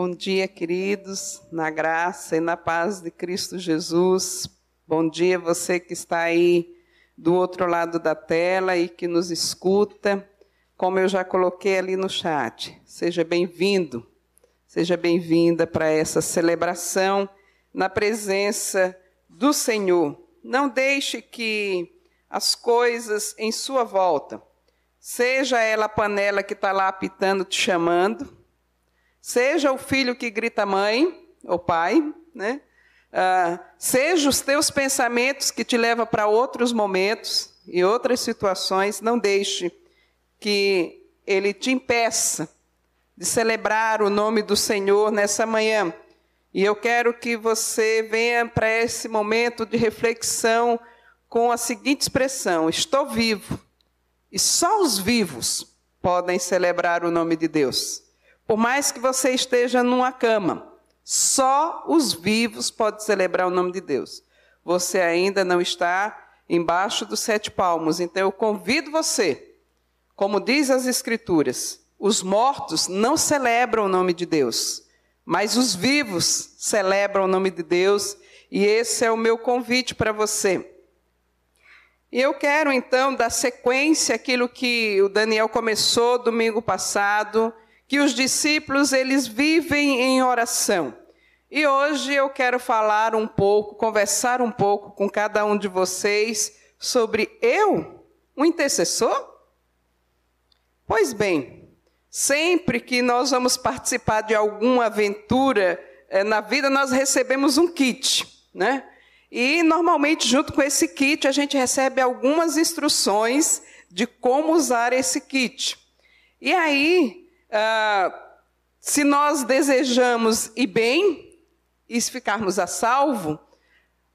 Bom dia, queridos, na graça e na paz de Cristo Jesus. Bom dia, você que está aí do outro lado da tela e que nos escuta. Como eu já coloquei ali no chat, seja bem-vindo, seja bem-vinda para essa celebração na presença do Senhor. Não deixe que as coisas em sua volta, seja ela a panela que está lá apitando, te chamando, Seja o filho que grita mãe ou pai, né? Uh, seja os teus pensamentos que te levam para outros momentos e outras situações, não deixe que ele te impeça de celebrar o nome do Senhor nessa manhã. E eu quero que você venha para esse momento de reflexão com a seguinte expressão: Estou vivo. E só os vivos podem celebrar o nome de Deus. Por mais que você esteja numa cama, só os vivos podem celebrar o nome de Deus. Você ainda não está embaixo dos sete palmos. Então eu convido você, como diz as Escrituras, os mortos não celebram o nome de Deus, mas os vivos celebram o nome de Deus, e esse é o meu convite para você. E eu quero então dar sequência àquilo que o Daniel começou domingo passado que os discípulos eles vivem em oração. E hoje eu quero falar um pouco, conversar um pouco com cada um de vocês sobre eu, um intercessor? Pois bem, sempre que nós vamos participar de alguma aventura é, na vida, nós recebemos um kit, né? E normalmente, junto com esse kit, a gente recebe algumas instruções de como usar esse kit. E aí, ah, se nós desejamos ir bem e ficarmos a salvo,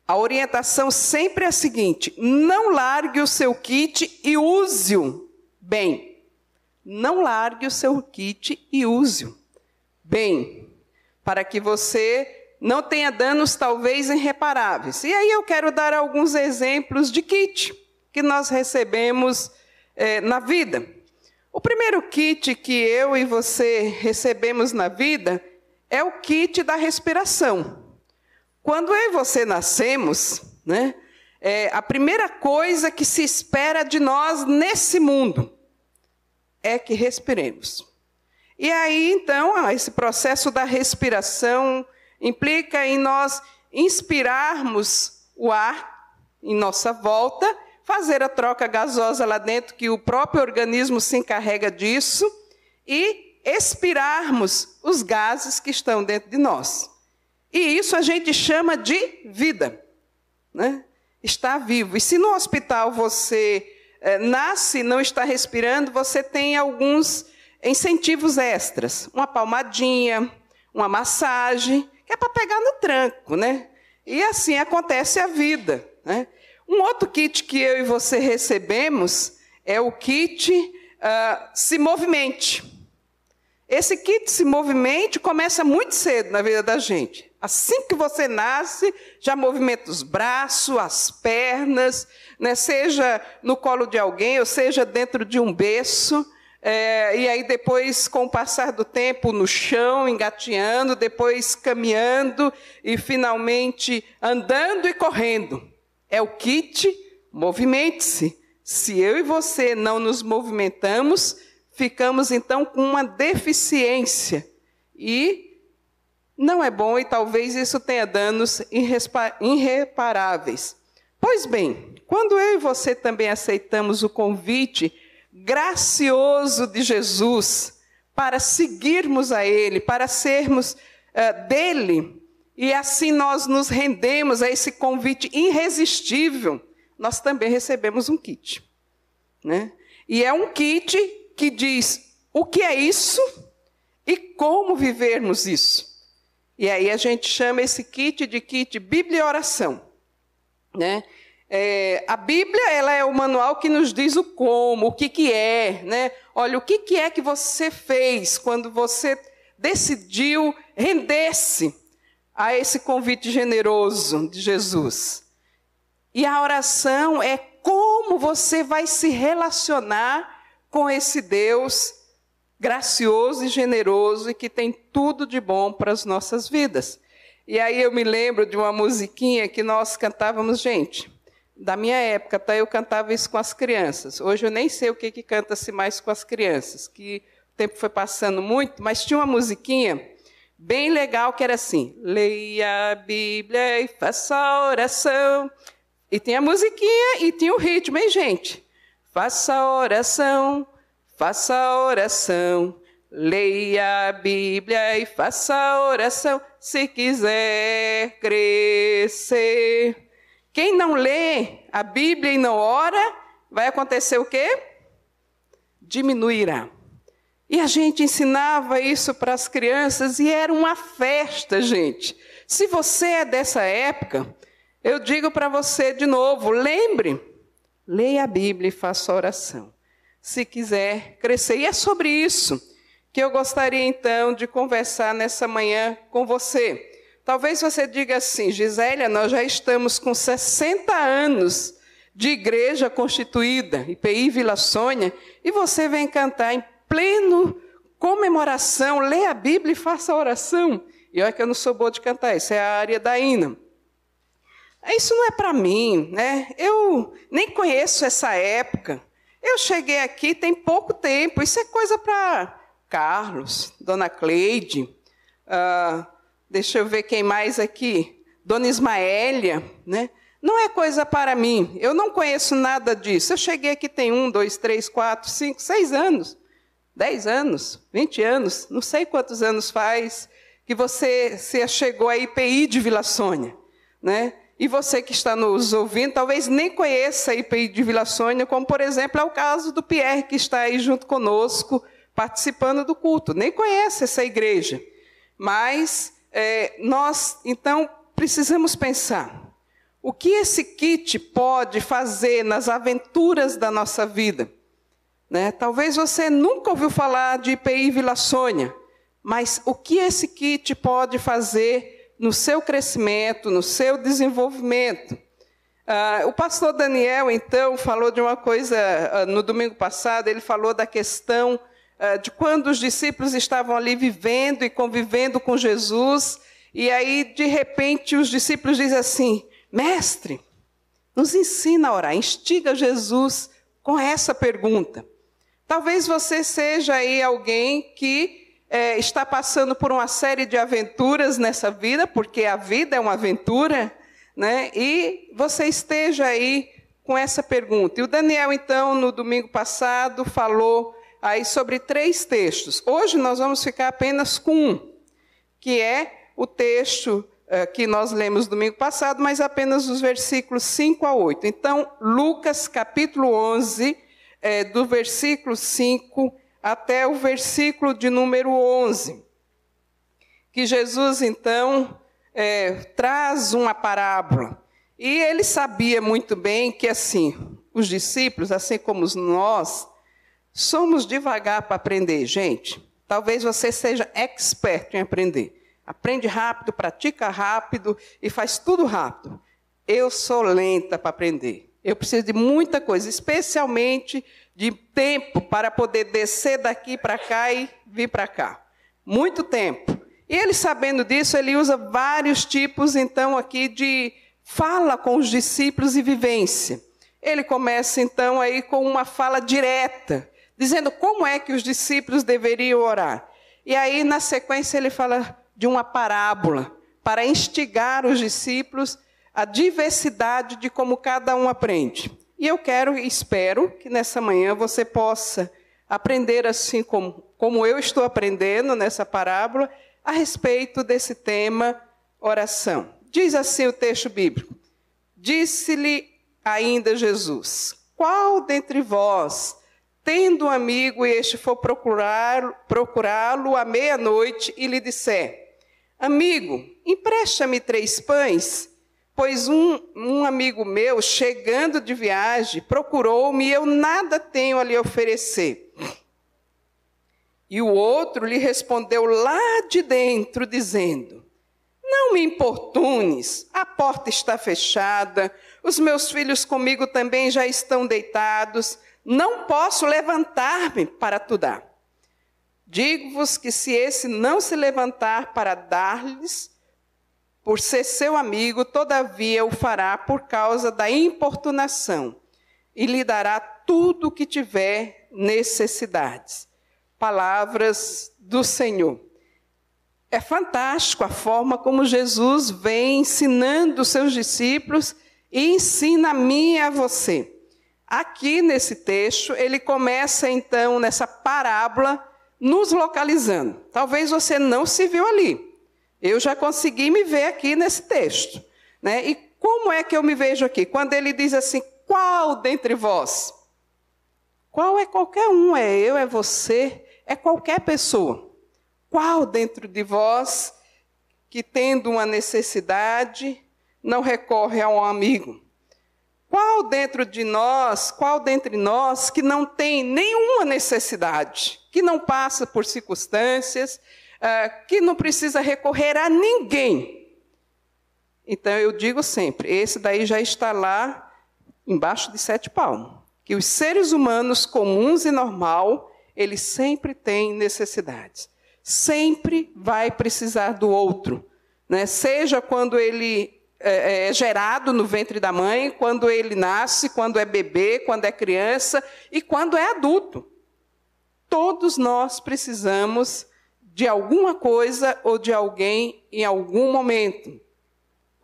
a orientação sempre é a seguinte: não largue o seu kit e use-o bem. Não largue o seu kit e use-o bem, para que você não tenha danos talvez irreparáveis. E aí eu quero dar alguns exemplos de kit que nós recebemos eh, na vida. O primeiro kit que eu e você recebemos na vida é o kit da respiração. Quando eu e você nascemos, né, é a primeira coisa que se espera de nós nesse mundo é que respiremos. E aí, então, esse processo da respiração implica em nós inspirarmos o ar em nossa volta fazer a troca gasosa lá dentro, que o próprio organismo se encarrega disso, e expirarmos os gases que estão dentro de nós. E isso a gente chama de vida. Né? Está vivo. E se no hospital você é, nasce e não está respirando, você tem alguns incentivos extras. Uma palmadinha, uma massagem, que é para pegar no tranco, né? E assim acontece a vida. Né? Um outro kit que eu e você recebemos é o kit uh, Se Movimente. Esse kit Se Movimente começa muito cedo na vida da gente. Assim que você nasce, já movimenta os braços, as pernas, né, seja no colo de alguém, ou seja dentro de um berço. É, e aí depois, com o passar do tempo, no chão, engateando, depois caminhando e finalmente andando e correndo é o kit movimente-se. Se eu e você não nos movimentamos, ficamos então com uma deficiência. E não é bom e talvez isso tenha danos irreparáveis. Pois bem, quando eu e você também aceitamos o convite gracioso de Jesus para seguirmos a Ele, para sermos uh, dele, e assim nós nos rendemos a esse convite irresistível, nós também recebemos um kit. Né? E é um kit que diz o que é isso e como vivermos isso. E aí a gente chama esse kit de kit Bíblia e oração. Né? É, a Bíblia ela é o manual que nos diz o como, o que, que é. Né? Olha, o que, que é que você fez quando você decidiu render-se a esse convite generoso de Jesus. E a oração é como você vai se relacionar com esse Deus gracioso e generoso e que tem tudo de bom para as nossas vidas. E aí eu me lembro de uma musiquinha que nós cantávamos, gente, da minha época, tá? Eu cantava isso com as crianças. Hoje eu nem sei o que, que canta-se mais com as crianças, que o tempo foi passando muito, mas tinha uma musiquinha bem legal que era assim: leia a Bíblia e faça a oração. E tinha a musiquinha e tinha o ritmo, hein, gente? Faça a oração, faça a oração. Leia a Bíblia e faça a oração se quiser crescer. Quem não lê a Bíblia e não ora, vai acontecer o quê? Diminuirá. E a gente ensinava isso para as crianças e era uma festa, gente. Se você é dessa época, eu digo para você de novo: lembre, leia a Bíblia e faça oração. Se quiser crescer. E é sobre isso que eu gostaria então de conversar nessa manhã com você. Talvez você diga assim, Gisélia, nós já estamos com 60 anos de igreja constituída, IPI Vila Sônia, e você vem cantar em pleno comemoração, lê a Bíblia e faça a oração. E olha que eu não sou boa de cantar, isso é a área da Ina. Isso não é para mim, né? Eu nem conheço essa época. Eu cheguei aqui tem pouco tempo, isso é coisa para Carlos, Dona Cleide, uh, Deixa eu ver quem mais aqui. Dona Ismaélia, né? Não é coisa para mim. Eu não conheço nada disso. Eu cheguei aqui tem um, dois, três, quatro, cinco, seis anos, dez anos, vinte anos, não sei quantos anos faz que você se chegou à IPI de Vila Sônia, né? E você que está nos ouvindo, talvez nem conheça a IPI de Vila Sônia, como por exemplo é o caso do Pierre que está aí junto conosco, participando do culto. Nem conhece essa igreja, mas é, nós, então, precisamos pensar: o que esse kit pode fazer nas aventuras da nossa vida? Né? Talvez você nunca ouviu falar de IPI Vila Sônia, mas o que esse kit pode fazer no seu crescimento, no seu desenvolvimento? Ah, o pastor Daniel, então, falou de uma coisa ah, no domingo passado, ele falou da questão eh, de quando os discípulos estavam ali vivendo e convivendo com Jesus, e aí, de repente, os discípulos dizem assim: Mestre, nos ensina a orar, instiga Jesus com essa pergunta. Talvez você seja aí alguém que é, está passando por uma série de aventuras nessa vida, porque a vida é uma aventura, né? E você esteja aí com essa pergunta. E o Daniel, então, no domingo passado, falou aí sobre três textos. Hoje nós vamos ficar apenas com um, que é o texto uh, que nós lemos domingo passado, mas apenas os versículos 5 a 8. Então, Lucas capítulo 11, é, do versículo 5 até o versículo de número 11. Que Jesus, então, é, traz uma parábola. E ele sabia muito bem que, assim, os discípulos, assim como nós, Somos devagar para aprender, gente. Talvez você seja expert em aprender. Aprende rápido, pratica rápido e faz tudo rápido. Eu sou lenta para aprender. Eu preciso de muita coisa, especialmente de tempo para poder descer daqui para cá e vir para cá. Muito tempo. E ele sabendo disso, ele usa vários tipos então aqui de fala com os discípulos e vivência. Ele começa então aí com uma fala direta dizendo como é que os discípulos deveriam orar. E aí, na sequência, ele fala de uma parábola para instigar os discípulos a diversidade de como cada um aprende. E eu quero e espero que nessa manhã você possa aprender assim como, como eu estou aprendendo nessa parábola a respeito desse tema oração. Diz assim o texto bíblico: Disse-lhe ainda Jesus: Qual dentre vós Tendo um amigo e este for procurá-lo procurá à meia-noite e lhe disser: Amigo, empresta-me três pães, pois um, um amigo meu, chegando de viagem, procurou-me e eu nada tenho a lhe oferecer. E o outro lhe respondeu lá de dentro, dizendo: Não me importunes, a porta está fechada, os meus filhos comigo também já estão deitados não posso levantar-me para te dar. Digo-vos que se esse não se levantar para dar-lhes, por ser seu amigo, todavia o fará por causa da importunação, e lhe dará tudo o que tiver necessidades. Palavras do Senhor. É fantástico a forma como Jesus vem ensinando os seus discípulos e ensina a mim e a você. Aqui nesse texto, ele começa então nessa parábola nos localizando. Talvez você não se viu ali. Eu já consegui me ver aqui nesse texto. Né? E como é que eu me vejo aqui? Quando ele diz assim: qual dentre vós? Qual é qualquer um? É eu, é você, é qualquer pessoa. Qual dentro de vós que, tendo uma necessidade, não recorre a um amigo? Qual dentro de nós, qual dentre nós que não tem nenhuma necessidade, que não passa por circunstâncias, uh, que não precisa recorrer a ninguém? Então eu digo sempre, esse daí já está lá embaixo de sete palmos, que os seres humanos comuns e normal, eles sempre têm necessidades. Sempre vai precisar do outro, né? Seja quando ele é, é gerado no ventre da mãe, quando ele nasce, quando é bebê, quando é criança e quando é adulto. Todos nós precisamos de alguma coisa ou de alguém em algum momento.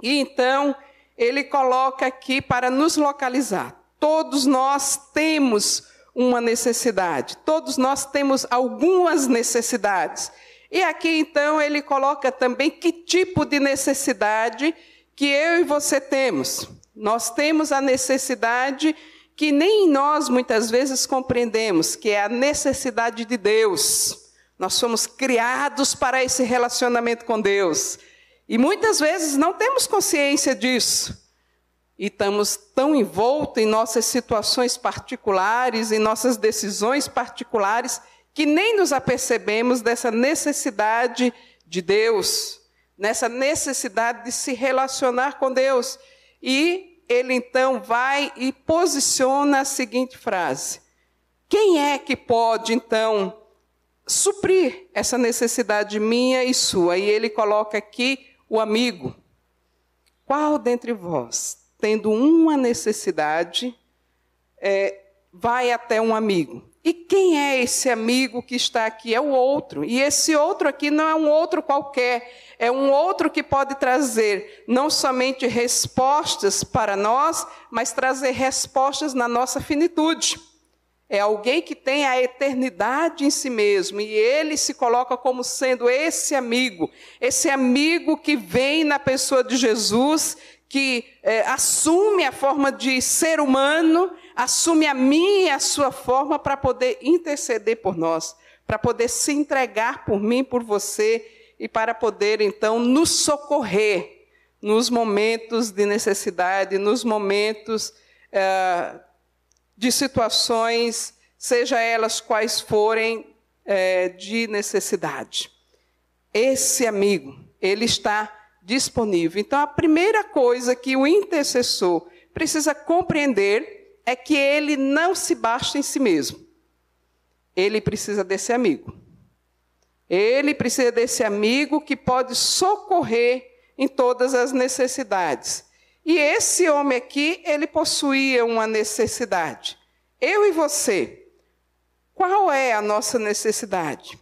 E então, ele coloca aqui para nos localizar. Todos nós temos uma necessidade, todos nós temos algumas necessidades. E aqui então ele coloca também que tipo de necessidade que eu e você temos. Nós temos a necessidade que nem nós muitas vezes compreendemos, que é a necessidade de Deus. Nós somos criados para esse relacionamento com Deus. E muitas vezes não temos consciência disso. E estamos tão envoltos em nossas situações particulares, em nossas decisões particulares, que nem nos apercebemos dessa necessidade de Deus, nessa necessidade de se relacionar com Deus. E ele então vai e posiciona a seguinte frase: Quem é que pode então suprir essa necessidade minha e sua. E ele coloca aqui o amigo. Qual dentre vós, tendo uma necessidade, é, vai até um amigo? E quem é esse amigo que está aqui? É o outro. E esse outro aqui não é um outro qualquer, é um outro que pode trazer não somente respostas para nós, mas trazer respostas na nossa finitude. É alguém que tem a eternidade em si mesmo e ele se coloca como sendo esse amigo, esse amigo que vem na pessoa de Jesus, que é, assume a forma de ser humano, assume a minha e a sua forma para poder interceder por nós, para poder se entregar por mim, por você e para poder então nos socorrer nos momentos de necessidade, nos momentos. É, de situações, seja elas quais forem, é, de necessidade. Esse amigo, ele está disponível. Então, a primeira coisa que o intercessor precisa compreender é que ele não se basta em si mesmo. Ele precisa desse amigo. Ele precisa desse amigo que pode socorrer em todas as necessidades. E esse homem aqui, ele possuía uma necessidade. Eu e você, qual é a nossa necessidade?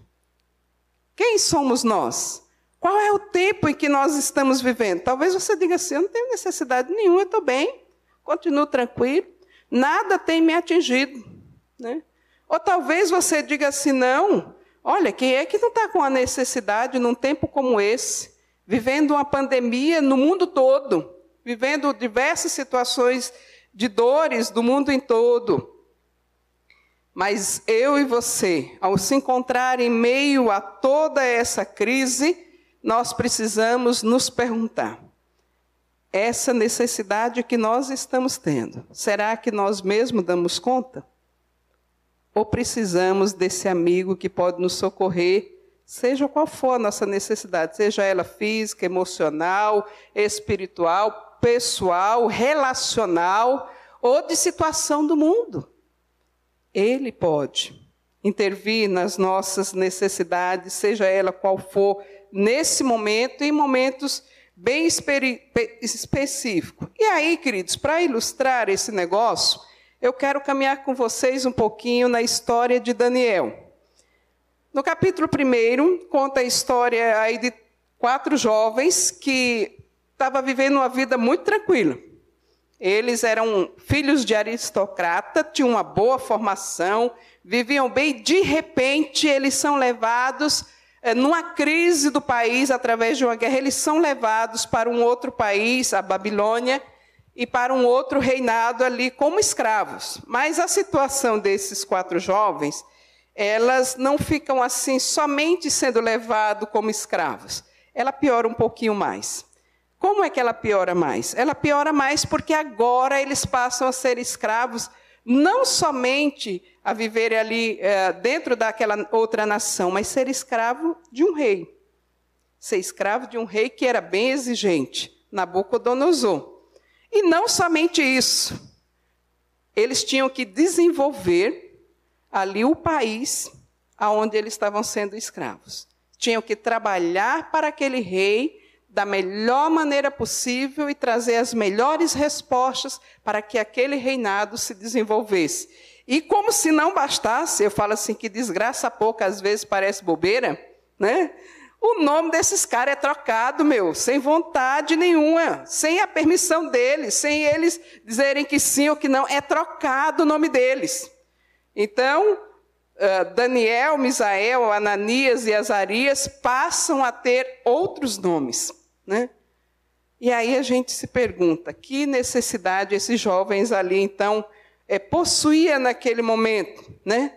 Quem somos nós? Qual é o tempo em que nós estamos vivendo? Talvez você diga assim: eu não tenho necessidade nenhuma, estou bem, continuo tranquilo, nada tem me atingido. Né? Ou talvez você diga assim: não, olha, quem é que não está com a necessidade num tempo como esse, vivendo uma pandemia no mundo todo? Vivendo diversas situações de dores do mundo em todo. Mas eu e você, ao se encontrar em meio a toda essa crise, nós precisamos nos perguntar: essa necessidade que nós estamos tendo, será que nós mesmos damos conta? Ou precisamos desse amigo que pode nos socorrer seja qual for a nossa necessidade, seja ela física, emocional, espiritual, pessoal, relacional ou de situação do mundo. Ele pode. intervir nas nossas necessidades, seja ela qual for, nesse momento e em momentos bem específicos. E aí, queridos, para ilustrar esse negócio, eu quero caminhar com vocês um pouquinho na história de Daniel. No capítulo 1, conta a história aí de quatro jovens que estavam vivendo uma vida muito tranquila. Eles eram filhos de aristocrata, tinham uma boa formação, viviam bem. De repente, eles são levados é, numa crise do país, através de uma guerra, eles são levados para um outro país, a Babilônia, e para um outro reinado ali como escravos. Mas a situação desses quatro jovens, elas não ficam assim somente sendo levados como escravos. Ela piora um pouquinho mais. Como é que ela piora mais? Ela piora mais porque agora eles passam a ser escravos, não somente a viver ali é, dentro daquela outra nação, mas ser escravo de um rei. Ser escravo de um rei que era bem exigente, Nabucodonosor. E não somente isso, eles tinham que desenvolver ali o país aonde eles estavam sendo escravos. Tinham que trabalhar para aquele rei da melhor maneira possível e trazer as melhores respostas para que aquele reinado se desenvolvesse. E como se não bastasse, eu falo assim que desgraça pouca às vezes parece bobeira, né? O nome desses caras é trocado, meu, sem vontade nenhuma, sem a permissão deles, sem eles dizerem que sim ou que não, é trocado o nome deles. Então, Daniel, Misael, Ananias e Azarias passam a ter outros nomes. Né? E aí a gente se pergunta: que necessidade esses jovens ali, então, é, possuía naquele momento? Né?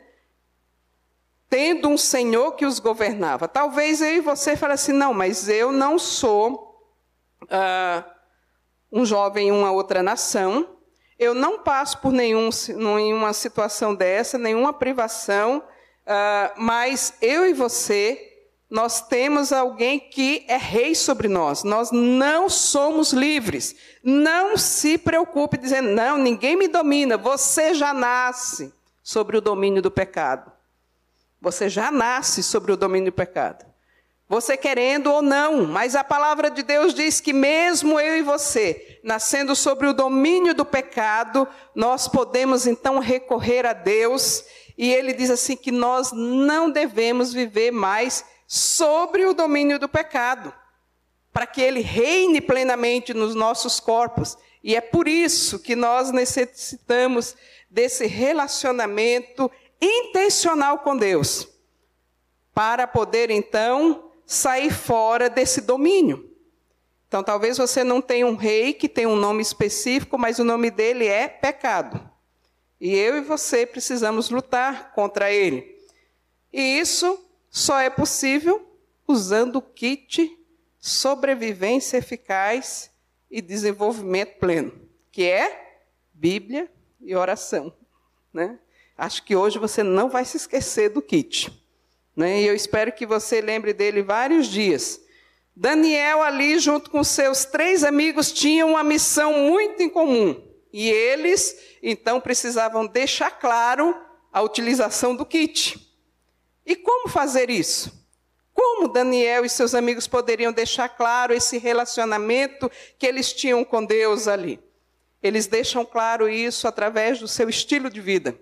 Tendo um senhor que os governava. Talvez eu e você fale assim: não, mas eu não sou ah, um jovem em uma outra nação, eu não passo por nenhum, nenhuma situação dessa, nenhuma privação, ah, mas eu e você nós temos alguém que é rei sobre nós. Nós não somos livres. Não se preocupe dizendo, não, ninguém me domina. Você já nasce sobre o domínio do pecado. Você já nasce sobre o domínio do pecado. Você querendo ou não, mas a palavra de Deus diz que mesmo eu e você, nascendo sobre o domínio do pecado, nós podemos então recorrer a Deus, e ele diz assim que nós não devemos viver mais sobre o domínio do pecado, para que ele reine plenamente nos nossos corpos. E é por isso que nós necessitamos desse relacionamento intencional com Deus, para poder então sair fora desse domínio. Então, talvez você não tenha um rei que tem um nome específico, mas o nome dele é pecado. E eu e você precisamos lutar contra ele. E isso só é possível usando o kit sobrevivência eficaz e desenvolvimento pleno, que é Bíblia e oração. Né? Acho que hoje você não vai se esquecer do kit. Né? E eu espero que você lembre dele vários dias. Daniel, ali, junto com seus três amigos, tinham uma missão muito em comum. E eles, então, precisavam deixar claro a utilização do kit. E como fazer isso? Como Daniel e seus amigos poderiam deixar claro esse relacionamento que eles tinham com Deus ali? Eles deixam claro isso através do seu estilo de vida.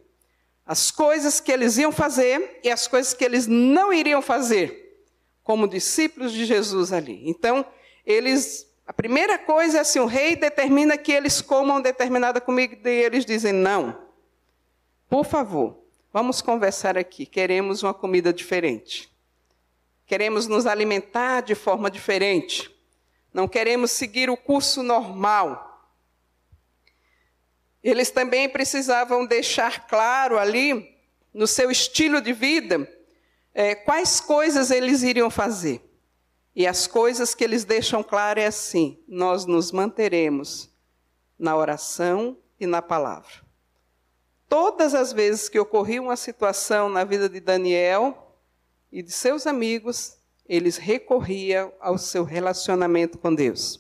As coisas que eles iam fazer e as coisas que eles não iriam fazer, como discípulos de Jesus ali. Então, eles a primeira coisa é assim: o rei determina que eles comam determinada comida e eles dizem não. Por favor, Vamos conversar aqui. Queremos uma comida diferente. Queremos nos alimentar de forma diferente. Não queremos seguir o curso normal. Eles também precisavam deixar claro ali, no seu estilo de vida, é, quais coisas eles iriam fazer. E as coisas que eles deixam claro é assim: nós nos manteremos na oração e na palavra. Todas as vezes que ocorria uma situação na vida de Daniel e de seus amigos, eles recorriam ao seu relacionamento com Deus.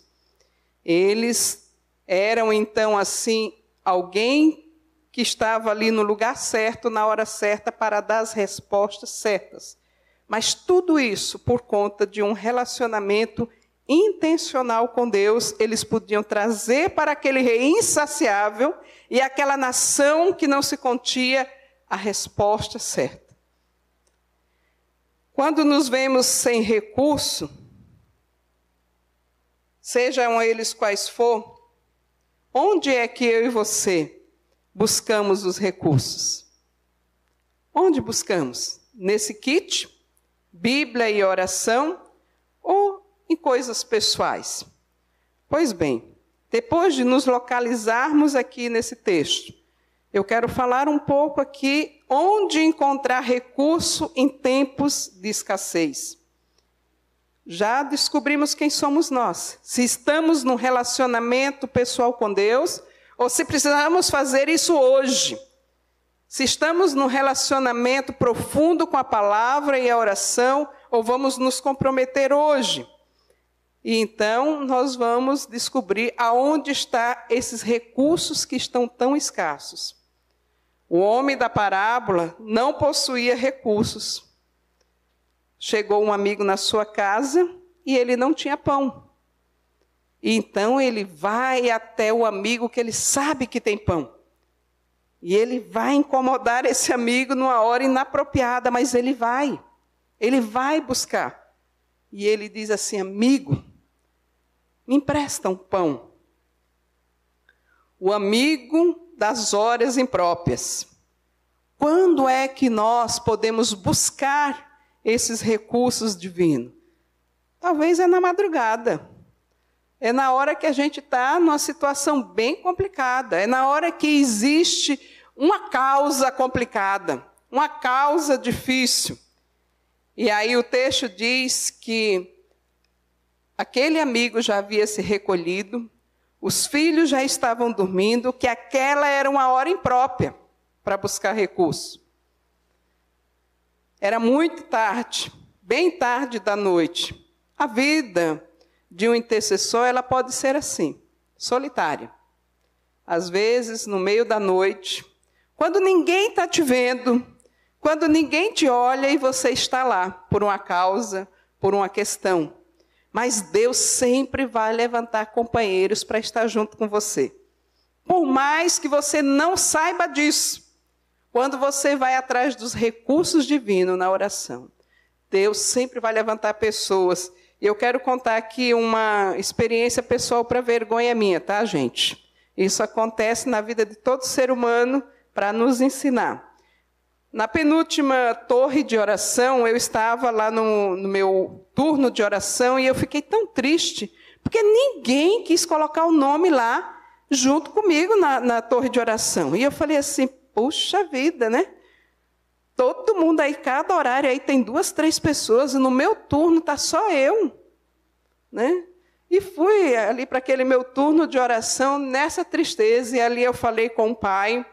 Eles eram então assim alguém que estava ali no lugar certo, na hora certa, para dar as respostas certas. Mas tudo isso por conta de um relacionamento intencional com Deus, eles podiam trazer para aquele rei insaciável e aquela nação que não se contia a resposta certa. Quando nos vemos sem recurso, sejam eles quais for, onde é que eu e você buscamos os recursos? Onde buscamos? Nesse kit? Bíblia e oração? Em coisas pessoais? Pois bem, depois de nos localizarmos aqui nesse texto, eu quero falar um pouco aqui onde encontrar recurso em tempos de escassez. Já descobrimos quem somos nós. Se estamos num relacionamento pessoal com Deus, ou se precisamos fazer isso hoje. Se estamos num relacionamento profundo com a palavra e a oração, ou vamos nos comprometer hoje. E então nós vamos descobrir aonde estão esses recursos que estão tão escassos. O homem da parábola não possuía recursos. Chegou um amigo na sua casa e ele não tinha pão. E então ele vai até o amigo que ele sabe que tem pão. E ele vai incomodar esse amigo numa hora inapropriada, mas ele vai. Ele vai buscar. E ele diz assim: Amigo, me empresta um pão. O amigo das horas impróprias. Quando é que nós podemos buscar esses recursos divinos? Talvez é na madrugada. É na hora que a gente está numa situação bem complicada. É na hora que existe uma causa complicada, uma causa difícil. E aí o texto diz que aquele amigo já havia se recolhido, os filhos já estavam dormindo, que aquela era uma hora imprópria para buscar recurso. Era muito tarde, bem tarde da noite. A vida de um intercessor, ela pode ser assim, solitária. Às vezes, no meio da noite, quando ninguém está te vendo, quando ninguém te olha e você está lá por uma causa, por uma questão. Mas Deus sempre vai levantar companheiros para estar junto com você. Por mais que você não saiba disso, quando você vai atrás dos recursos divinos na oração, Deus sempre vai levantar pessoas. E eu quero contar aqui uma experiência pessoal para vergonha minha, tá, gente? Isso acontece na vida de todo ser humano para nos ensinar. Na penúltima torre de oração, eu estava lá no, no, meu turno de oração e eu fiquei tão triste, porque ninguém quis colocar o nome lá junto comigo na, na torre de oração. E eu falei assim: puxa vida, né? Todo mundo aí, cada horário aí tem duas, três pessoas, e no meu turno está só eu. Né? E fui ali para aquele meu turno de oração nessa tristeza, e ali eu falei com o pai.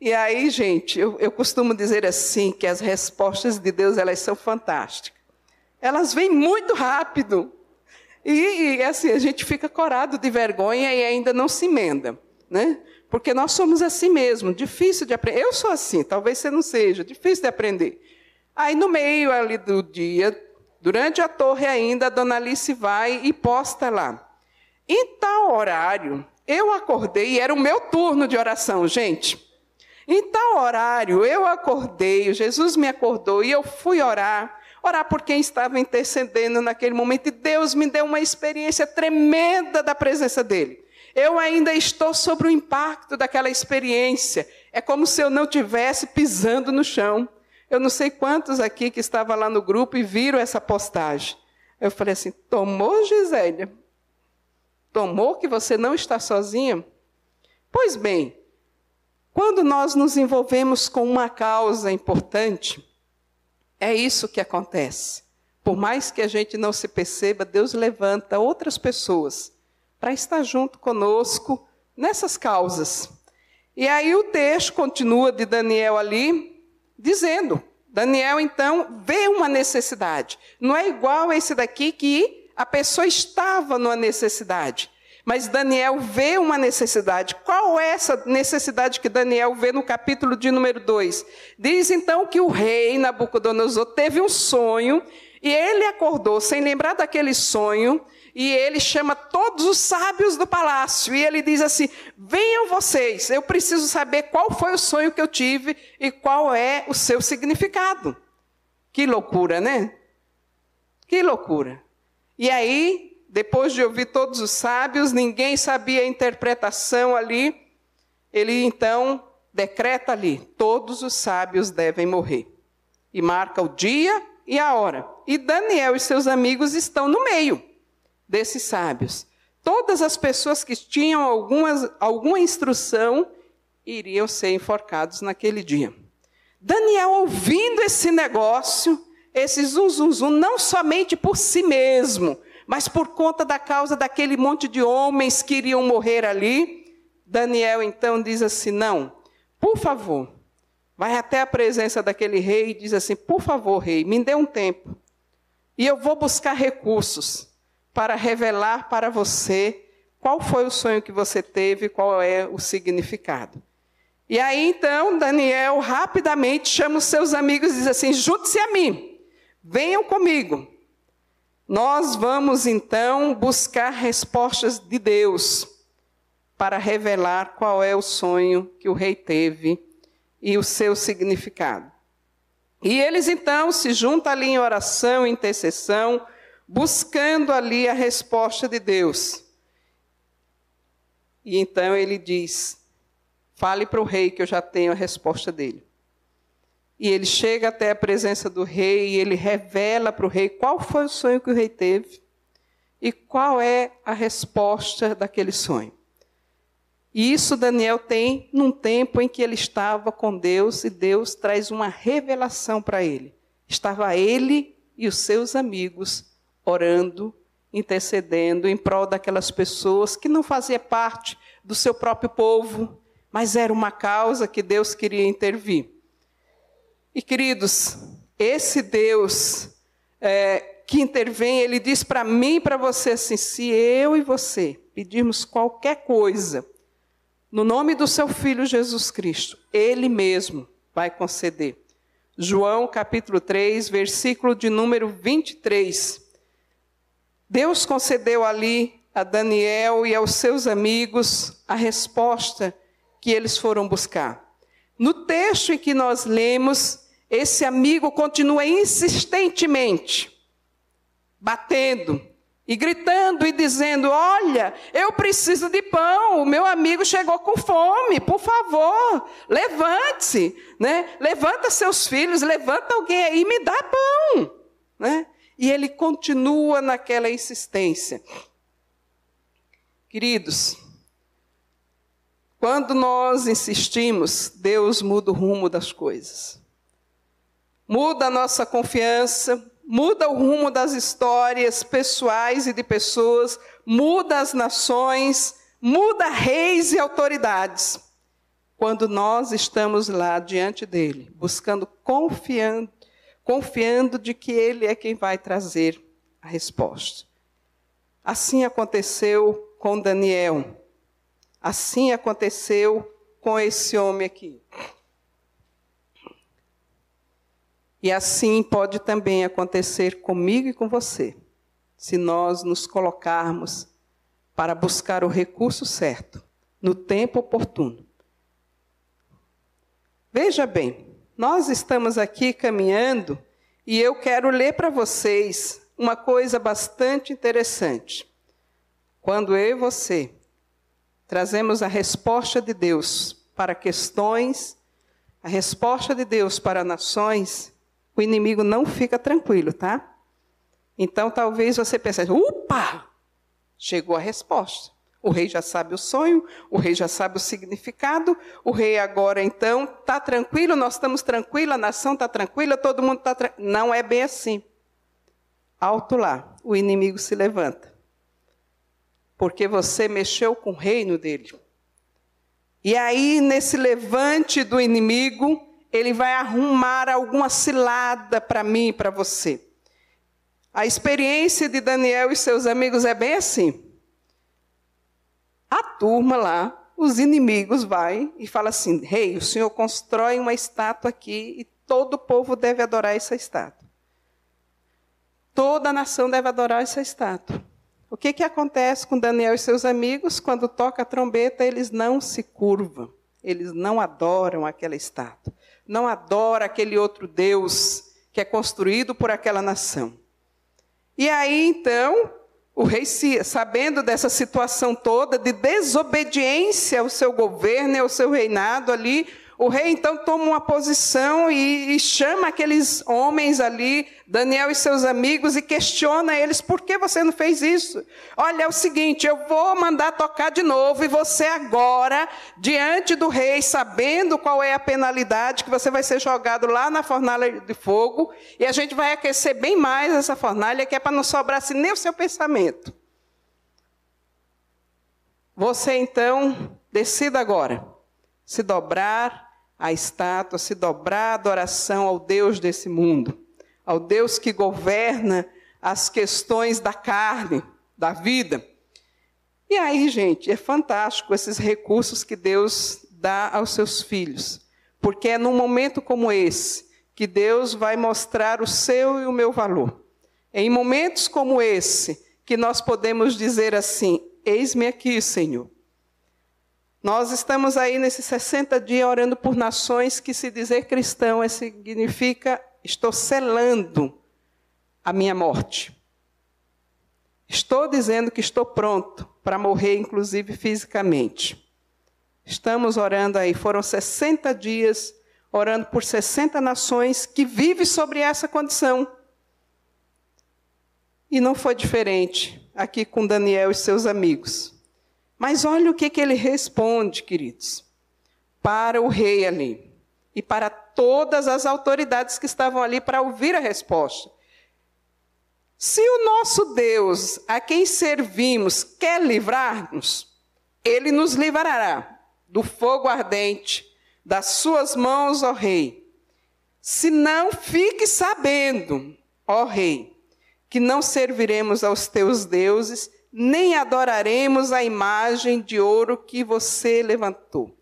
E aí, gente, eu, eu costumo dizer assim, que as respostas de Deus, elas são fantásticas. Elas vêm muito rápido. E, e assim, a gente fica corado de vergonha e ainda não se emenda, né? Porque nós somos assim mesmo, difícil de aprender. Eu sou assim, talvez você não seja, difícil de aprender. Aí no meio ali do dia, durante a torre ainda, a dona Alice vai e posta lá. Em tal horário, eu acordei e era o meu turno de oração, gente. Em tal horário, eu acordei, Jesus me acordou e eu fui orar, orar por quem estava intercedendo naquele momento, e Deus me deu uma experiência tremenda da presença dEle. Eu ainda estou sobre o impacto daquela experiência. É como se eu não tivesse pisando no chão. Eu não sei quantos aqui que estavam lá no grupo e viram essa postagem. Eu falei assim: tomou, Gisélia? Tomou que você não está sozinha? Pois bem, quando nós nos envolvemos com uma causa importante, é isso que acontece. Por mais que a gente não se perceba, Deus levanta outras pessoas para estar junto conosco nessas causas. E aí o texto continua de Daniel ali, dizendo: Daniel então vê uma necessidade. Não é igual esse daqui que a pessoa estava numa necessidade. Mas Daniel vê uma necessidade. Qual é essa necessidade que Daniel vê no capítulo de número 2? Diz então que o rei Nabucodonosor teve um sonho e ele acordou sem lembrar daquele sonho e ele chama todos os sábios do palácio e ele diz assim: Venham vocês, eu preciso saber qual foi o sonho que eu tive e qual é o seu significado. Que loucura, né? Que loucura. E aí depois de ouvir todos os sábios, ninguém sabia a interpretação ali. Ele então decreta ali: todos os sábios devem morrer. E marca o dia e a hora. E Daniel e seus amigos estão no meio desses sábios. Todas as pessoas que tinham algumas, alguma instrução iriam ser enforcados naquele dia. Daniel, ouvindo esse negócio, esse zum, zum, zum, não somente por si mesmo, mas por conta da causa daquele monte de homens que iriam morrer ali, Daniel então diz assim: Não, por favor, vai até a presença daquele rei e diz assim: Por favor, rei, me dê um tempo, e eu vou buscar recursos para revelar para você qual foi o sonho que você teve, qual é o significado. E aí então Daniel rapidamente chama os seus amigos e diz assim: Junte-se a mim, venham comigo. Nós vamos então buscar respostas de Deus para revelar qual é o sonho que o rei teve e o seu significado. E eles então se juntam ali em oração, intercessão, buscando ali a resposta de Deus. E então ele diz: Fale para o rei que eu já tenho a resposta dele. E ele chega até a presença do rei e ele revela para o rei qual foi o sonho que o rei teve e qual é a resposta daquele sonho. E isso Daniel tem num tempo em que ele estava com Deus e Deus traz uma revelação para ele. Estava ele e os seus amigos orando, intercedendo em prol daquelas pessoas que não faziam parte do seu próprio povo, mas era uma causa que Deus queria intervir. E queridos, esse Deus é, que intervém, ele diz para mim e para você assim: se eu e você pedirmos qualquer coisa, no nome do seu Filho Jesus Cristo, ele mesmo vai conceder. João capítulo 3, versículo de número 23. Deus concedeu ali a Daniel e aos seus amigos a resposta que eles foram buscar. No texto em que nós lemos, esse amigo continua insistentemente batendo e gritando e dizendo: Olha, eu preciso de pão, o meu amigo chegou com fome, por favor, levante-se, né? levanta seus filhos, levanta alguém aí e me dá pão. Né? E ele continua naquela insistência. Queridos, quando nós insistimos, Deus muda o rumo das coisas muda a nossa confiança, muda o rumo das histórias pessoais e de pessoas, muda as nações, muda reis e autoridades. Quando nós estamos lá diante dele, buscando, confiando, confiando de que ele é quem vai trazer a resposta. Assim aconteceu com Daniel. Assim aconteceu com esse homem aqui. E assim pode também acontecer comigo e com você, se nós nos colocarmos para buscar o recurso certo, no tempo oportuno. Veja bem, nós estamos aqui caminhando e eu quero ler para vocês uma coisa bastante interessante. Quando eu e você trazemos a resposta de Deus para questões, a resposta de Deus para nações, o inimigo não fica tranquilo, tá? Então talvez você pense, upa, chegou a resposta. O rei já sabe o sonho, o rei já sabe o significado, o rei agora então está tranquilo, nós estamos tranquilos, a nação está tranquila, todo mundo está tranquilo. Não é bem assim. Alto lá, o inimigo se levanta. Porque você mexeu com o reino dele. E aí, nesse levante do inimigo, ele vai arrumar alguma cilada para mim e para você. A experiência de Daniel e seus amigos é bem assim. A turma lá, os inimigos, vai e fala assim: Rei, hey, o senhor constrói uma estátua aqui e todo o povo deve adorar essa estátua. Toda a nação deve adorar essa estátua. O que, que acontece com Daniel e seus amigos? Quando toca a trombeta, eles não se curvam, eles não adoram aquela estátua, não adoram aquele outro Deus que é construído por aquela nação. E aí, então, o rei, sabendo dessa situação toda de desobediência ao seu governo e ao seu reinado ali, o rei então toma uma posição e, e, chama aqueles homens ali, Daniel e seus amigos, e questiona eles: por que você não fez isso? Olha, é o seguinte, eu vou mandar tocar de novo, e você agora, diante do rei, sabendo qual é a penalidade, que você vai ser jogado lá na fornalha de fogo, e a gente vai aquecer bem mais essa fornalha, que é para não sobrar assim, nem o seu pensamento. Você então decida agora se dobrar a estátua, se dobrar a adoração ao Deus desse mundo, ao Deus que governa as questões da carne, da vida. E aí, gente, é fantástico esses recursos que Deus dá aos seus filhos, porque é num momento como esse que Deus vai mostrar o seu e o meu valor. É em momentos como esse que nós podemos dizer assim: Eis-me aqui, Senhor. Nós estamos aí nesses 60 dias orando por nações que se dizer cristão é, significa estou selando a minha morte. Estou dizendo que estou pronto para morrer, inclusive fisicamente. Estamos orando aí, foram 60 dias orando por 60 nações que vivem sobre essa condição. E não foi diferente aqui com Daniel e seus amigos. Mas olha o que, que ele responde, queridos, para o rei ali e para todas as autoridades que estavam ali para ouvir a resposta. Se o nosso Deus, a quem servimos, quer livrar-nos, ele nos livrará do fogo ardente, das suas mãos, ó rei. Se não, fique sabendo, ó rei, que não serviremos aos teus deuses, nem adoraremos a imagem de ouro que você levantou.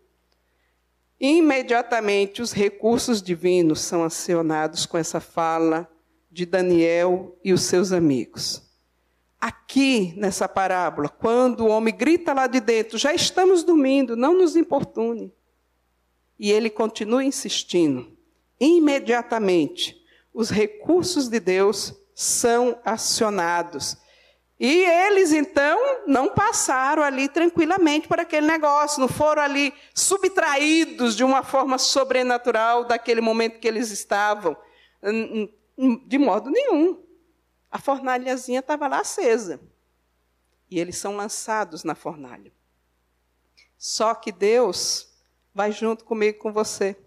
Imediatamente os recursos divinos são acionados com essa fala de Daniel e os seus amigos. Aqui nessa parábola, quando o homem grita lá de dentro, já estamos dormindo, não nos importune. E ele continua insistindo. Imediatamente, os recursos de Deus são acionados e eles, então, não passaram ali tranquilamente por aquele negócio, não foram ali subtraídos de uma forma sobrenatural daquele momento que eles estavam, de modo nenhum. A fornalhazinha estava lá acesa. E eles são lançados na fornalha. Só que Deus vai junto comigo com você.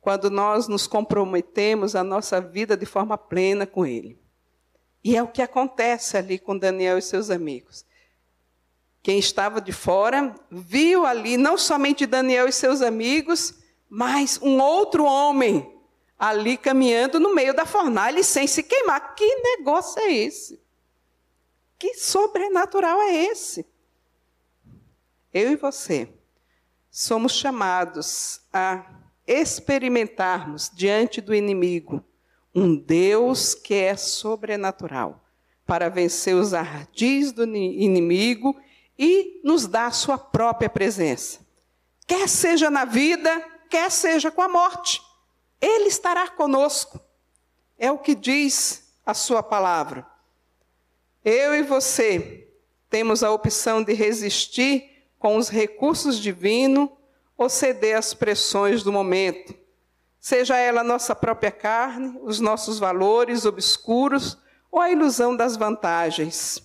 Quando nós nos comprometemos a nossa vida de forma plena com Ele. E é o que acontece ali com Daniel e seus amigos. Quem estava de fora viu ali não somente Daniel e seus amigos, mas um outro homem ali caminhando no meio da fornalha sem se queimar. Que negócio é esse? Que sobrenatural é esse? Eu e você somos chamados a experimentarmos diante do inimigo um Deus que é sobrenatural para vencer os ardis do inimigo e nos dar a sua própria presença. Quer seja na vida, quer seja com a morte. Ele estará conosco. É o que diz a sua palavra. Eu e você temos a opção de resistir com os recursos divinos ou ceder às pressões do momento seja ela nossa própria carne, os nossos valores obscuros ou a ilusão das vantagens.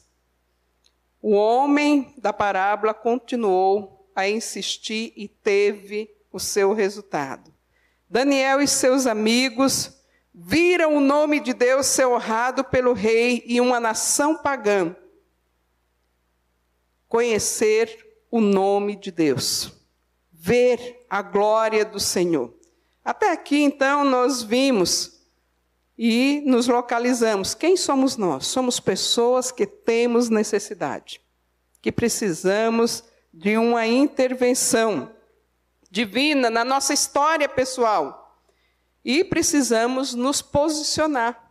O homem da parábola continuou a insistir e teve o seu resultado. Daniel e seus amigos viram o nome de Deus ser honrado pelo rei e uma nação pagã conhecer o nome de Deus, ver a glória do Senhor. Até aqui, então, nós vimos e nos localizamos. Quem somos nós? Somos pessoas que temos necessidade, que precisamos de uma intervenção divina na nossa história pessoal. E precisamos nos posicionar.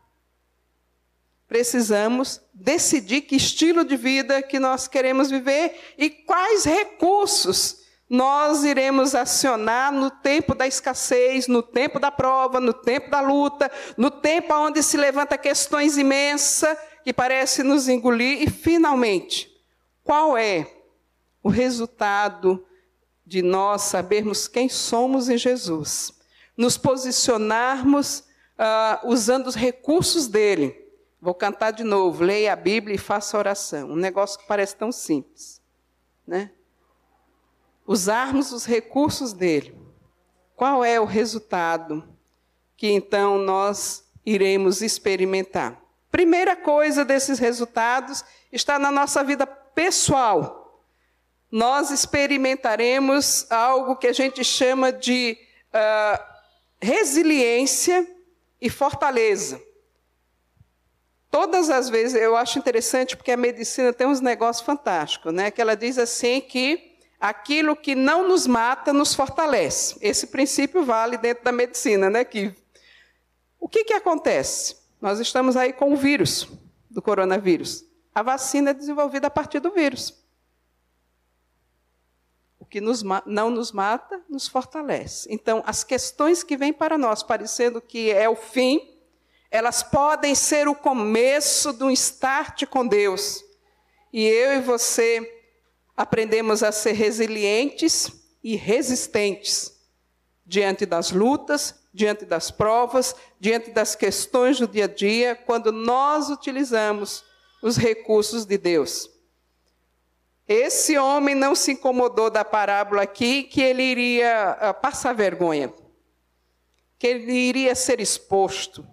Precisamos decidir que estilo de vida que nós queremos viver e quais recursos nós iremos acionar no tempo da escassez, no tempo da prova, no tempo da luta, no tempo onde se levanta questões imensas que parecem nos engolir e finalmente, qual é o resultado de nós sabermos quem somos em Jesus, nos posicionarmos uh, usando os recursos dele Vou cantar de novo. Leia a Bíblia e faça oração. Um negócio que parece tão simples. Né? Usarmos os recursos dele. Qual é o resultado que então nós iremos experimentar? Primeira coisa desses resultados está na nossa vida pessoal. Nós experimentaremos algo que a gente chama de uh, resiliência e fortaleza. Todas as vezes, eu acho interessante porque a medicina tem uns negócios fantásticos, né? Que ela diz assim que aquilo que não nos mata nos fortalece. Esse princípio vale dentro da medicina, né? Que o que, que acontece? Nós estamos aí com o vírus do coronavírus. A vacina é desenvolvida a partir do vírus. O que nos, não nos mata, nos fortalece. Então, as questões que vêm para nós, parecendo que é o fim, elas podem ser o começo de um start com Deus. E eu e você aprendemos a ser resilientes e resistentes diante das lutas, diante das provas, diante das questões do dia a dia, quando nós utilizamos os recursos de Deus. Esse homem não se incomodou da parábola aqui que ele iria ah, passar vergonha, que ele iria ser exposto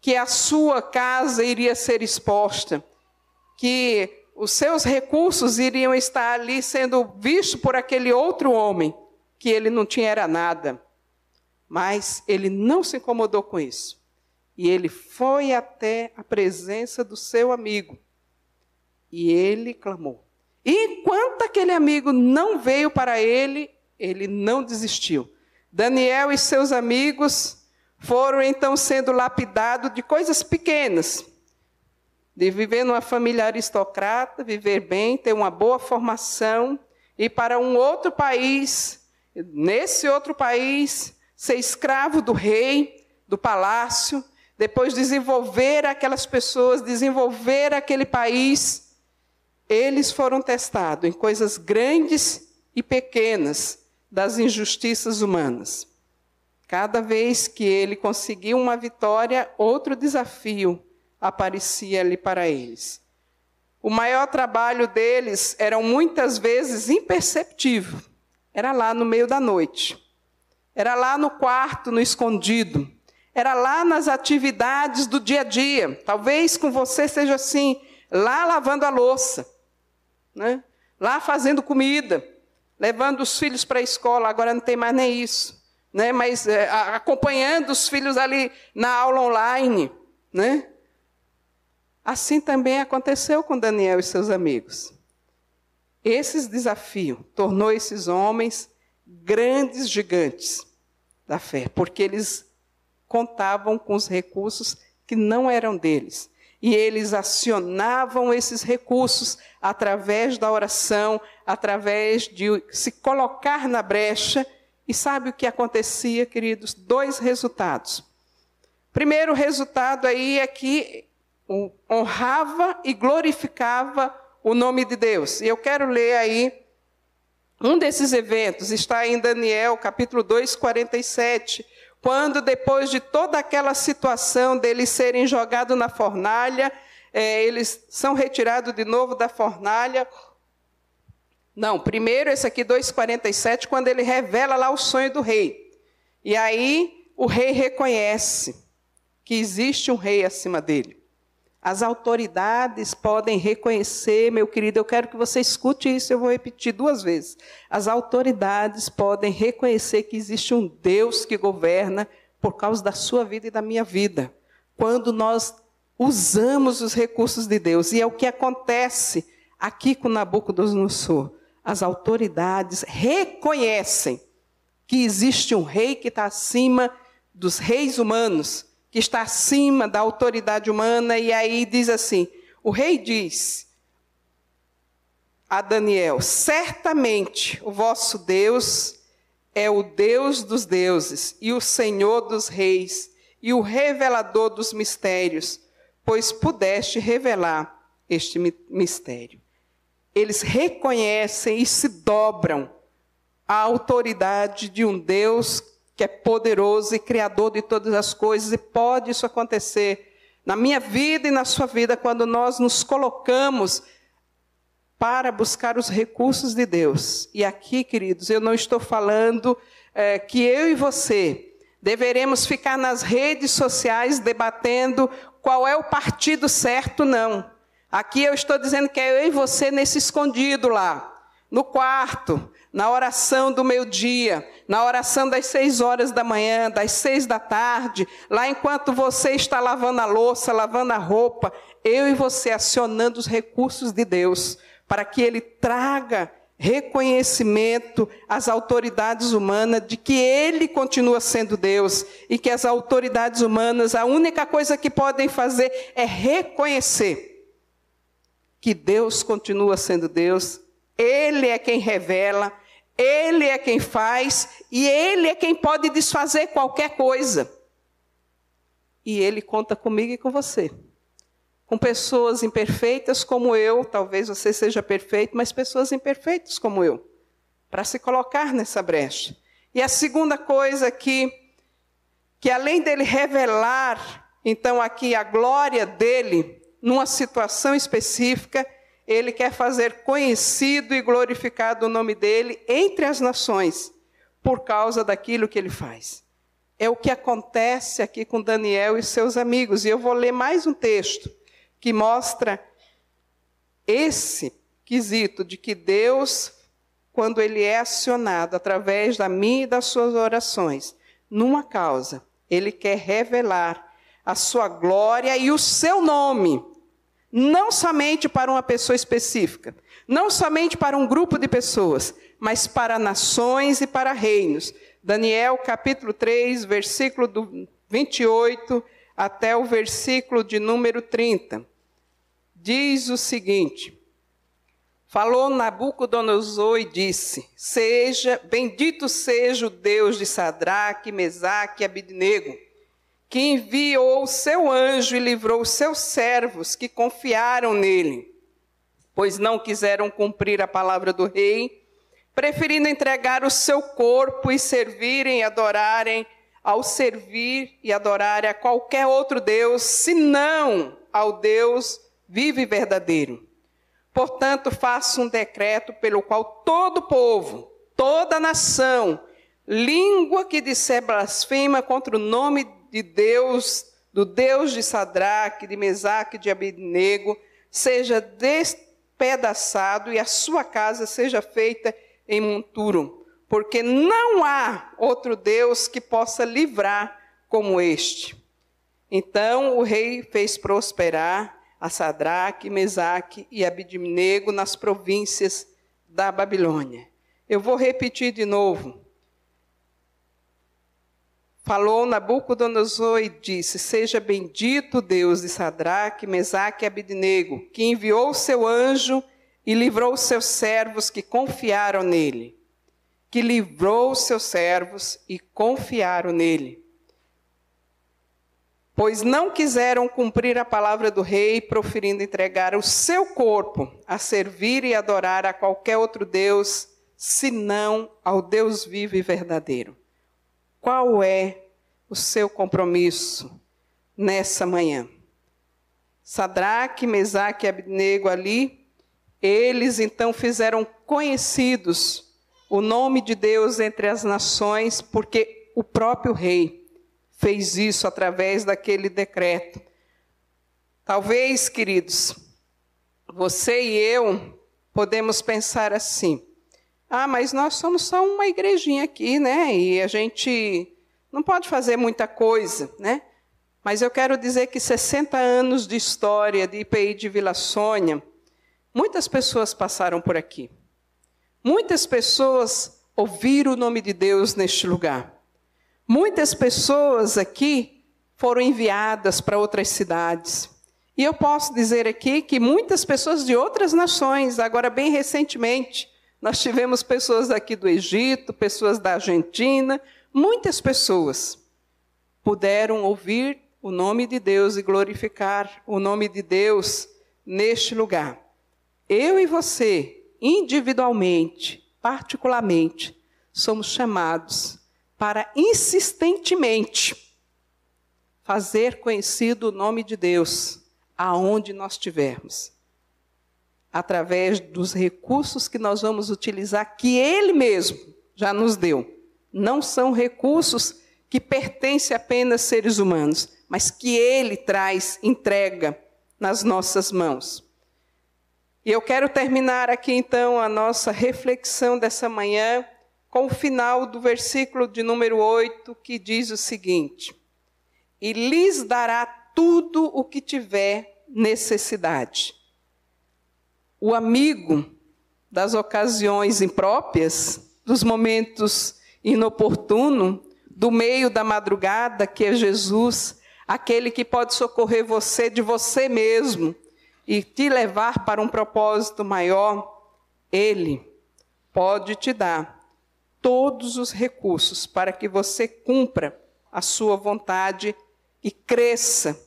que a sua casa iria ser exposta, que os seus recursos iriam estar ali sendo vistos por aquele outro homem, que ele não tinha era nada. Mas ele não se incomodou com isso. E ele foi até a presença do seu amigo. E ele clamou. E enquanto aquele amigo não veio para ele, ele não desistiu. Daniel e seus amigos foram então sendo lapidados de coisas pequenas, de viver numa família aristocrata, viver bem, ter uma boa formação, ir para um outro país, nesse outro país, ser escravo do rei, do palácio, depois desenvolver aquelas pessoas, desenvolver aquele país. Eles foram testados em coisas grandes e pequenas das injustiças humanas. Cada vez que ele conseguia uma vitória, outro desafio aparecia ali para eles. O maior trabalho deles era muitas vezes imperceptível. Era lá no meio da noite. Era lá no quarto, no escondido. Era lá nas atividades do dia a dia. Talvez com você seja assim, lá lavando a louça, né? lá fazendo comida, levando os filhos para a escola. Agora não tem mais nem isso né? mas é, acompanhando os filhos ali na aula online. Né? Assim também aconteceu com Daniel e seus amigos. Esses desafios tornou esses homens grandes gigantes da fé, porque eles contavam com os recursos que não eram deles. E eles acionavam esses recursos através da oração, através de se colocar na brecha e sabe o que acontecia, queridos? Dois resultados. Primeiro resultado aí é que honrava e glorificava o nome de Deus. E eu quero ler aí um desses eventos, está em Daniel, capítulo 2, 47, quando depois de toda aquela situação deles serem jogados na fornalha, é, eles são retirados de novo da fornalha, não, primeiro esse aqui 2:47, quando ele revela lá o sonho do rei. E aí o rei reconhece que existe um rei acima dele. As autoridades podem reconhecer, meu querido, eu quero que você escute isso, eu vou repetir duas vezes. As autoridades podem reconhecer que existe um Deus que governa por causa da sua vida e da minha vida. Quando nós usamos os recursos de Deus, e é o que acontece aqui com Nabucodonosor. as autoridades reconhecem que existe um rei que está acima dos reis humanos, que está acima da autoridade humana, e aí diz assim: o rei diz a Daniel: certamente o vosso Deus é o Deus dos deuses e o Senhor dos reis e o revelador dos mistérios, pois pudeste revelar este mistério. Eles reconhecem e se dobram à autoridade de um Deus que é poderoso e criador de todas as coisas, e pode isso acontecer na minha vida e na sua vida quando nós nos colocamos para buscar os recursos de Deus. E aqui, queridos, eu não estou falando é, que eu e você deveremos ficar nas redes sociais debatendo qual é o partido certo, não. Aqui eu estou dizendo que é eu e você nesse escondido lá, no quarto, na oração do meio-dia, na oração das seis horas da manhã, das seis da tarde, lá enquanto você está lavando a louça, lavando a roupa, eu e você acionando os recursos de Deus para que ele traga reconhecimento às autoridades humanas de que ele continua sendo Deus e que as autoridades humanas, a única coisa que podem fazer é reconhecer que Deus continua sendo Deus, ele é quem revela, ele é quem faz e ele é quem pode desfazer qualquer coisa. E ele conta comigo e com você com pessoas imperfeitas como eu, talvez você seja perfeito, mas pessoas imperfeitas como eu, para se colocar nessa brecha. E a segunda coisa aqui, que além dele revelar, então aqui a glória dele, numa situação específica, ele quer fazer conhecido e glorificado o nome dele entre as nações, por causa daquilo que ele faz. É o que acontece aqui com Daniel e seus amigos. E eu vou ler mais um texto que mostra esse quesito de que Deus, quando ele é acionado através da minha e das suas orações, numa causa, ele quer revelar a sua glória e o seu nome, não somente para uma pessoa específica, não somente para um grupo de pessoas, mas para nações e para reinos. Daniel capítulo 3, versículo do 28 até o versículo de número 30 diz o seguinte: Falou Nabucodonosor e disse: Seja, bendito seja o Deus de Sadraque, Mesaque e Abidnego, que enviou o seu anjo e livrou os seus servos que confiaram nele, pois não quiseram cumprir a palavra do rei, preferindo entregar o seu corpo e servirem e adorarem ao servir e adorarem a qualquer outro Deus, senão ao Deus vivo e verdadeiro. Portanto, faço um decreto pelo qual todo povo, toda nação, língua que disser blasfema contra o nome de Deus, do Deus de Sadraque, de Mesaque, de Abednego, seja despedaçado e a sua casa seja feita em monturo, porque não há outro Deus que possa livrar como este. Então o rei fez prosperar a Sadraque, Mesaque e Abidnego nas províncias da Babilônia. Eu vou repetir de novo. Falou Nabucodonosor e disse: Seja bendito Deus de Sadraque, Mesaque e Abidnego, que enviou o seu anjo e livrou os seus servos que confiaram nele. Que livrou os seus servos e confiaram nele pois não quiseram cumprir a palavra do rei, proferindo entregar o seu corpo a servir e adorar a qualquer outro Deus, senão ao Deus vivo e verdadeiro. Qual é o seu compromisso nessa manhã? Sadraque, Mesaque e Abednego ali, eles então fizeram conhecidos o nome de Deus entre as nações, porque o próprio rei fez isso através daquele decreto. Talvez, queridos, você e eu podemos pensar assim: ah, mas nós somos só uma igrejinha aqui, né? E a gente não pode fazer muita coisa, né? Mas eu quero dizer que 60 anos de história de IPI de Vila Sônia, muitas pessoas passaram por aqui. Muitas pessoas ouviram o nome de Deus neste lugar. Muitas pessoas aqui foram enviadas para outras cidades. E eu posso dizer aqui que muitas pessoas de outras nações, agora bem recentemente, nós tivemos pessoas aqui do Egito, pessoas da Argentina, muitas pessoas puderam ouvir o nome de Deus e glorificar o nome de Deus neste lugar. Eu e você, individualmente, particularmente, somos chamados para insistentemente fazer conhecido o nome de Deus aonde nós estivermos, através dos recursos que nós vamos utilizar, que Ele mesmo já nos deu. Não são recursos que pertencem apenas a seres humanos, mas que Ele traz, entrega nas nossas mãos. E eu quero terminar aqui então a nossa reflexão dessa manhã com o final do versículo de número 8, que diz o seguinte: E lhes dará tudo o que tiver necessidade. O amigo das ocasiões impróprias, dos momentos inoportunos, do meio da madrugada, que é Jesus, aquele que pode socorrer você de você mesmo e te levar para um propósito maior, ele pode te dar todos os recursos para que você cumpra a sua vontade e cresça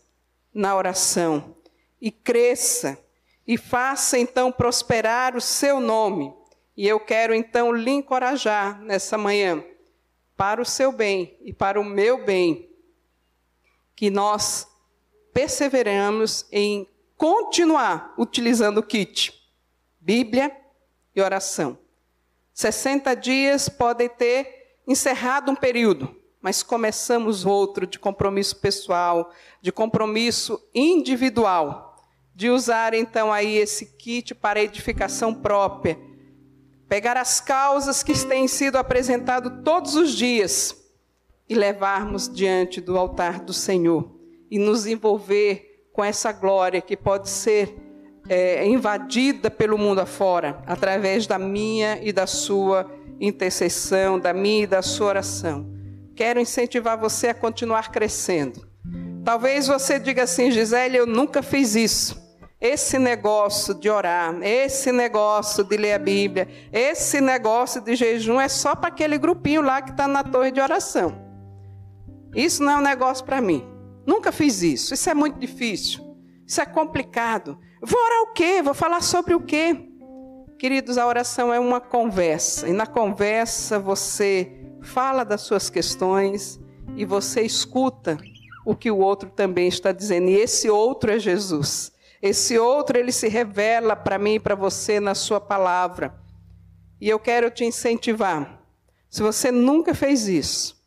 na oração, e cresça, e faça então prosperar o seu nome. E eu quero então lhe encorajar nessa manhã, para o seu bem e para o meu bem, que nós perseveramos em continuar utilizando o kit, Bíblia e oração. 60 dias podem ter encerrado um período, mas começamos outro de compromisso pessoal, de compromisso individual, de usar então aí esse kit para edificação própria, pegar as causas que têm sido apresentadas todos os dias e levarmos diante do altar do Senhor e nos envolver com essa glória que pode ser é, invadida pelo mundo afora, através da minha e da sua intercessão, da minha e da sua oração. Quero incentivar você a continuar crescendo. Talvez você diga assim, Gisele, eu nunca fiz isso. Esse negócio de orar, esse negócio de ler a Bíblia, esse negócio de jejum é só para aquele grupinho lá que está na torre de oração. Isso não é um negócio para mim. Nunca fiz isso. Isso é muito difícil. Isso é complicado. Vou orar o quê? Vou falar sobre o quê? Queridos, a oração é uma conversa. E na conversa você fala das suas questões e você escuta o que o outro também está dizendo. E esse outro é Jesus. Esse outro, ele se revela para mim e para você na sua palavra. E eu quero te incentivar. Se você nunca fez isso,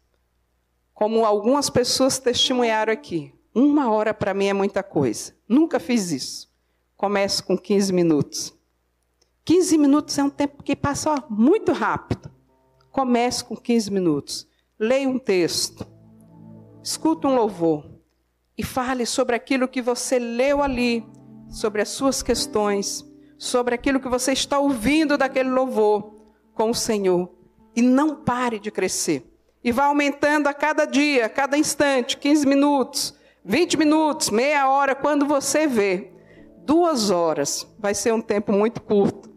como algumas pessoas testemunharam aqui, uma hora para mim é muita coisa. Nunca fiz isso. Começo com 15 minutos. 15 minutos é um tempo que passa ó, muito rápido. Comece com 15 minutos. Leia um texto. Escuta um louvor. E fale sobre aquilo que você leu ali, sobre as suas questões, sobre aquilo que você está ouvindo daquele louvor com o Senhor. E não pare de crescer. E vá aumentando a cada dia, a cada instante, 15 minutos, 20 minutos, meia hora, quando você vê. Duas horas vai ser um tempo muito curto.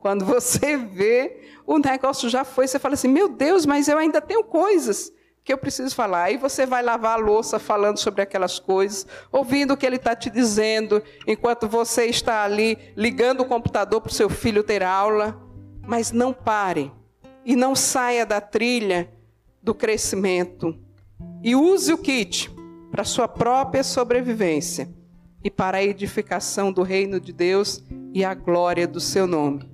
Quando você vê, o negócio já foi, você fala assim: meu Deus, mas eu ainda tenho coisas que eu preciso falar. Aí você vai lavar a louça falando sobre aquelas coisas, ouvindo o que ele está te dizendo, enquanto você está ali ligando o computador para o seu filho ter aula. Mas não pare e não saia da trilha do crescimento. E use o kit para sua própria sobrevivência e para a edificação do reino de Deus e a glória do seu nome.